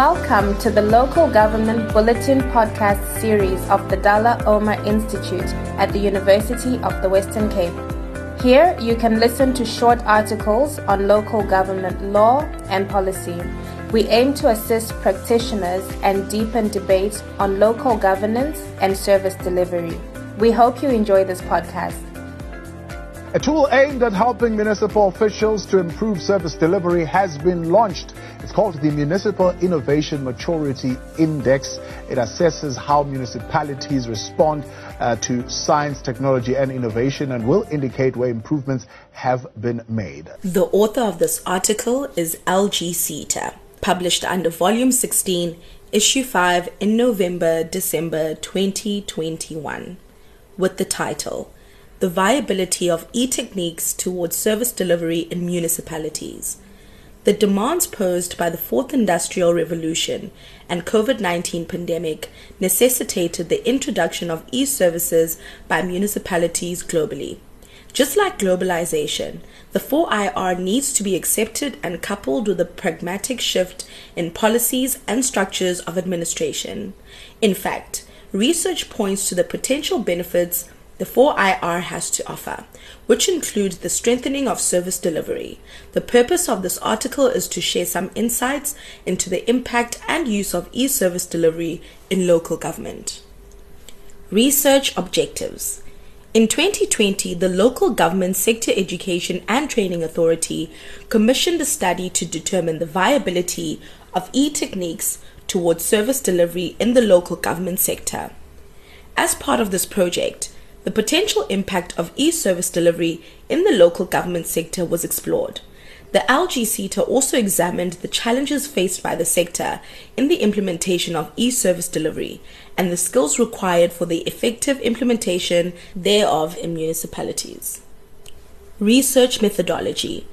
Welcome to the Local Government Bulletin podcast series of the Dullah Omar Institute at the University of the Western Cape. Here you can listen to short articles on local government law and policy. We aim to assist practitioners and deepen debate on local governance and service delivery. We hope you enjoy this podcast. A tool aimed at helping municipal officials to improve service delivery has been launched. It's called the Municipal Innovation Maturity Index. It assesses how municipalities respond uh, to science, technology, and innovation and will indicate where improvements have been made. The author of this article is LG SETA, published under Volume 16, Issue 5 in November December 2021, with the title the viability of e-techniques towards service delivery in municipalities. The demands posed by the fourth industrial revolution and COVID-19 pandemic necessitated the introduction of e-services by municipalities globally. Just like globalization, the 4IR needs to be accepted and coupled with a pragmatic shift in policies and structures of administration. In fact, research points to the potential benefits the 4IR has to offer, which includes the strengthening of service delivery. The purpose of this article is to share some insights into the impact and use of e service delivery in local government. Research objectives. In 2020, the Local Government Sector Education and Training Authority commissioned a study to determine the viability of e techniques towards service delivery in the local government sector. As part of this project, the potential impact of e-service delivery in the local government sector was explored. The LG SETA also examined the challenges faced by the sector in the implementation of e-service delivery and the skills required for the effective implementation thereof in municipalities. Research methodology.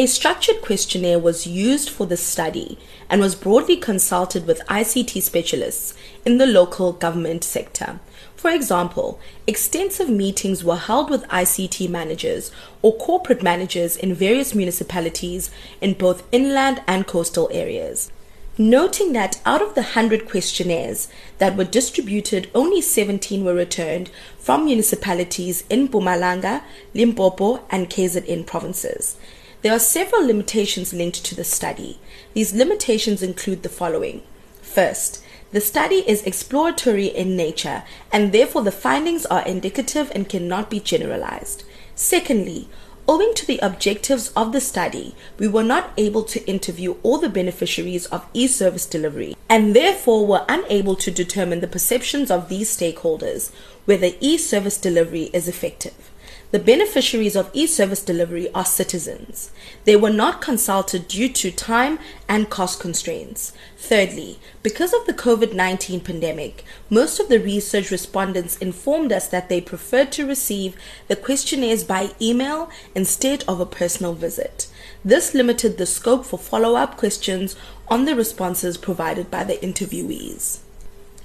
A structured questionnaire was used for the study and was broadly consulted with ICT specialists in the local government sector for example, extensive meetings were held with ICT managers or corporate managers in various municipalities in both inland and coastal areas. Noting that out of the 100 questionnaires that were distributed, only 17 were returned from municipalities in Mpumalanga, Limpopo, and KZN provinces. There are several limitations linked to the study. These limitations include the following. First, the study is exploratory in nature and therefore the findings are indicative and cannot be generalized. Secondly, owing to the objectives of the study, we were not able to interview all the beneficiaries of e-service delivery and therefore were unable to determine the perceptions of these stakeholders whether e-service delivery is effective. The beneficiaries of e-service delivery are citizens. They were not consulted due to time and cost constraints. Thirdly, because of the COVID-19 pandemic, most of the research respondents informed us that they preferred to receive the questionnaires by email instead of a personal visit. This limited the scope for follow-up questions on the responses provided by the interviewees.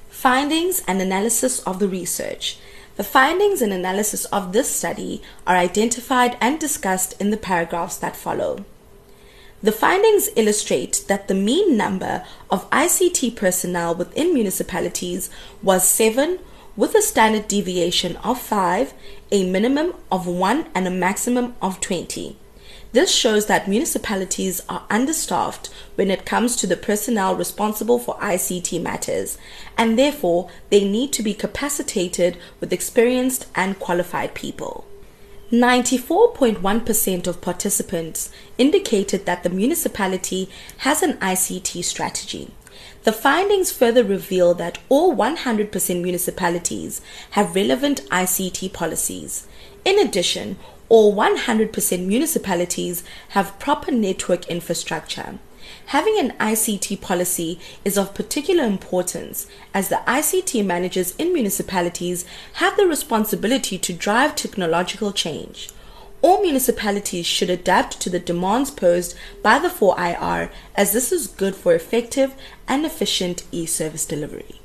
Findings and analysis of the research. The findings and analysis of this study are identified and discussed in the paragraphs that follow. The findings illustrate that the mean number of ICT personnel within municipalities was 7 with a standard deviation of 5, a minimum of 1 and a maximum of 20. This shows that municipalities are understaffed when it comes to the personnel responsible for ICT matters, and therefore they need to be capacitated with experienced and qualified people. 94.1% of participants indicated that the municipality has an ICT strategy. The findings further reveal that all 100% municipalities have relevant ICT policies. In addition, all 100% municipalities have proper network infrastructure. Having an ICT policy is of particular importance as the ICT managers in municipalities have the responsibility to drive technological change. All municipalities should adapt to the demands posed by the 4IR as this is good for effective and efficient e-service delivery.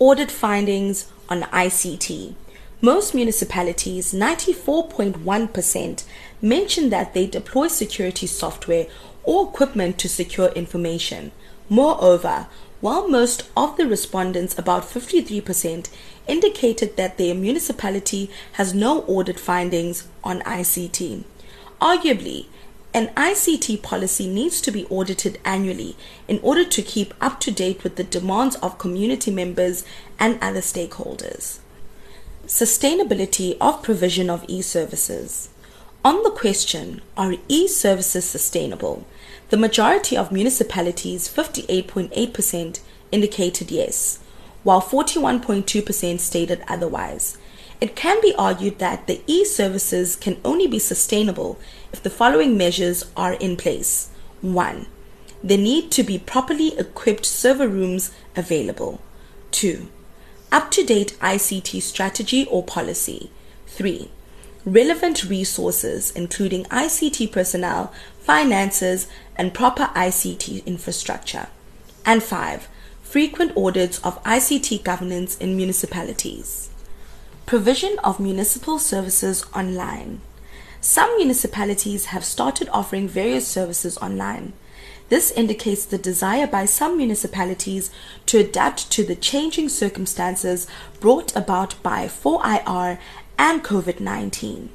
Audit findings on ICT. Most municipalities, 94.1%, mention that they deploy security software or equipment to secure information. Moreover, while most of the respondents, about 53%, indicated that their municipality has no audit findings on ICT. Arguably, an ICT policy needs to be audited annually in order to keep up to date with the demands of community members and other stakeholders. Sustainability of provision of e services. On the question, are e services sustainable? The majority of municipalities, 58.8%, indicated yes, while 41.2% stated otherwise. It can be argued that the e services can only be sustainable if the following measures are in place. 1. There need to be properly equipped server rooms available. 2. Up to date ICT strategy or policy. 3. Relevant resources, including ICT personnel, finances, and proper ICT infrastructure. And 5. Frequent audits of ICT governance in municipalities. Provision of municipal services online. Some municipalities have started offering various services online. This indicates the desire by some municipalities to adapt to the changing circumstances brought about by 4IR and COVID 19.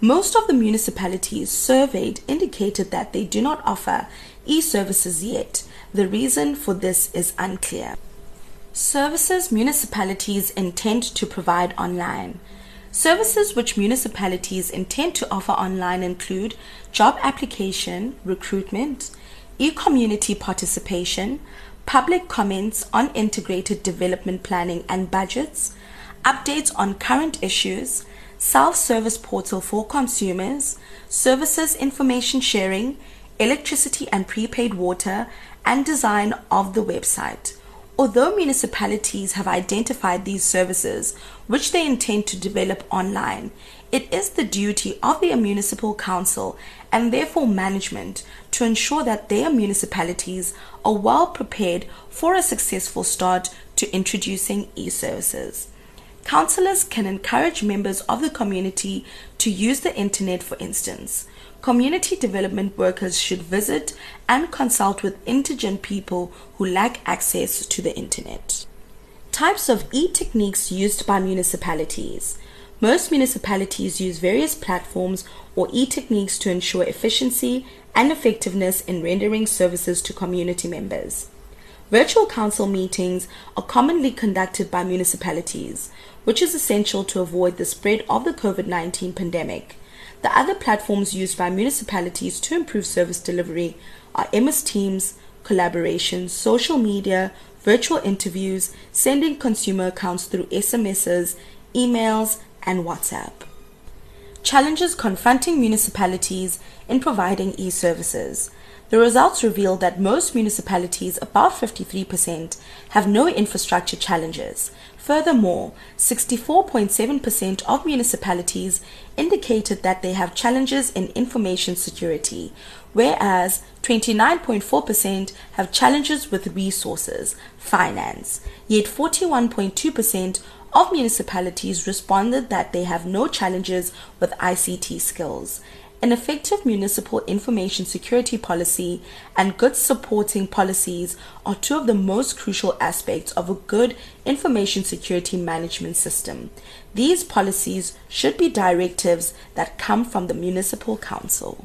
Most of the municipalities surveyed indicated that they do not offer e services yet. The reason for this is unclear. Services municipalities intend to provide online. Services which municipalities intend to offer online include job application, recruitment, e community participation, public comments on integrated development planning and budgets, updates on current issues, self service portal for consumers, services information sharing, electricity and prepaid water, and design of the website. Although municipalities have identified these services, which they intend to develop online, it is the duty of their municipal council and therefore management to ensure that their municipalities are well prepared for a successful start to introducing e services. Councillors can encourage members of the community to use the internet, for instance. Community development workers should visit and consult with indigent people who lack access to the internet. Types of e techniques used by municipalities. Most municipalities use various platforms or e techniques to ensure efficiency and effectiveness in rendering services to community members. Virtual council meetings are commonly conducted by municipalities, which is essential to avoid the spread of the COVID 19 pandemic. The other platforms used by municipalities to improve service delivery are MS Teams, collaboration, social media, virtual interviews, sending consumer accounts through SMSs, emails, and WhatsApp. Challenges confronting municipalities in providing e services. The results reveal that most municipalities, about 53%, have no infrastructure challenges. Furthermore, 64.7% of municipalities indicated that they have challenges in information security, whereas 29.4% have challenges with resources, finance. Yet 41.2% of municipalities responded that they have no challenges with ICT skills an effective municipal information security policy and good supporting policies are two of the most crucial aspects of a good information security management system. These policies should be directives that come from the municipal council.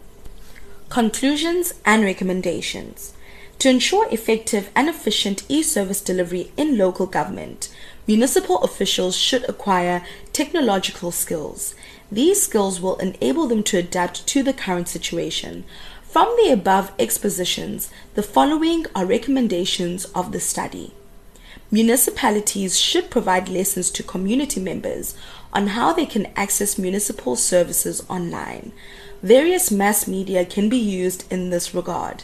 Conclusions and recommendations. To ensure effective and efficient e service delivery in local government, municipal officials should acquire technological skills. These skills will enable them to adapt to the current situation. From the above expositions, the following are recommendations of the study. Municipalities should provide lessons to community members on how they can access municipal services online. Various mass media can be used in this regard.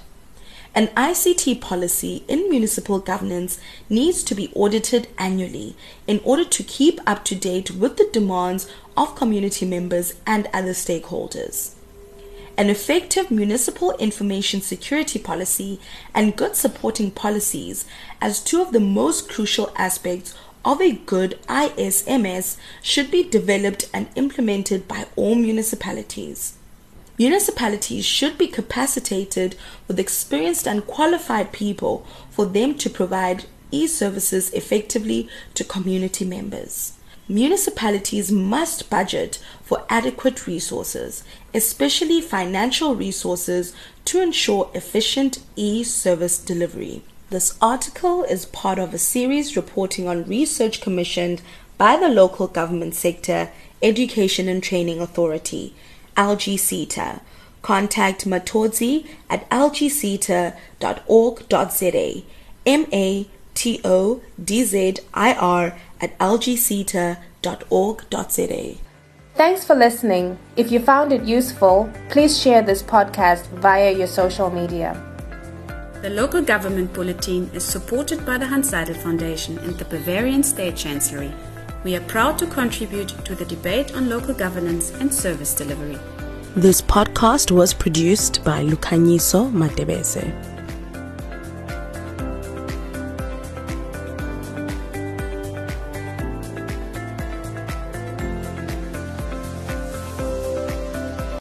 An ICT policy in municipal governance needs to be audited annually in order to keep up to date with the demands of community members and other stakeholders. An effective municipal information security policy and good supporting policies as two of the most crucial aspects of a good ISMS should be developed and implemented by all municipalities. Municipalities should be capacitated with experienced and qualified people for them to provide e services effectively to community members. Municipalities must budget for adequate resources, especially financial resources, to ensure efficient e service delivery. This article is part of a series reporting on research commissioned by the local government sector Education and Training Authority LGSETA. Contact Matodzi at lgseta.org.za. M A T O D Z I R at lgseta.org.za. Thanks for listening. If you found it useful, please share this podcast via your social media. The local government bulletin is supported by the Hanns Seidel Foundation and the Bavarian State Chancellery. We are proud to contribute to the debate on local governance and service delivery. This podcast was produced by Lukanyiso Matebese.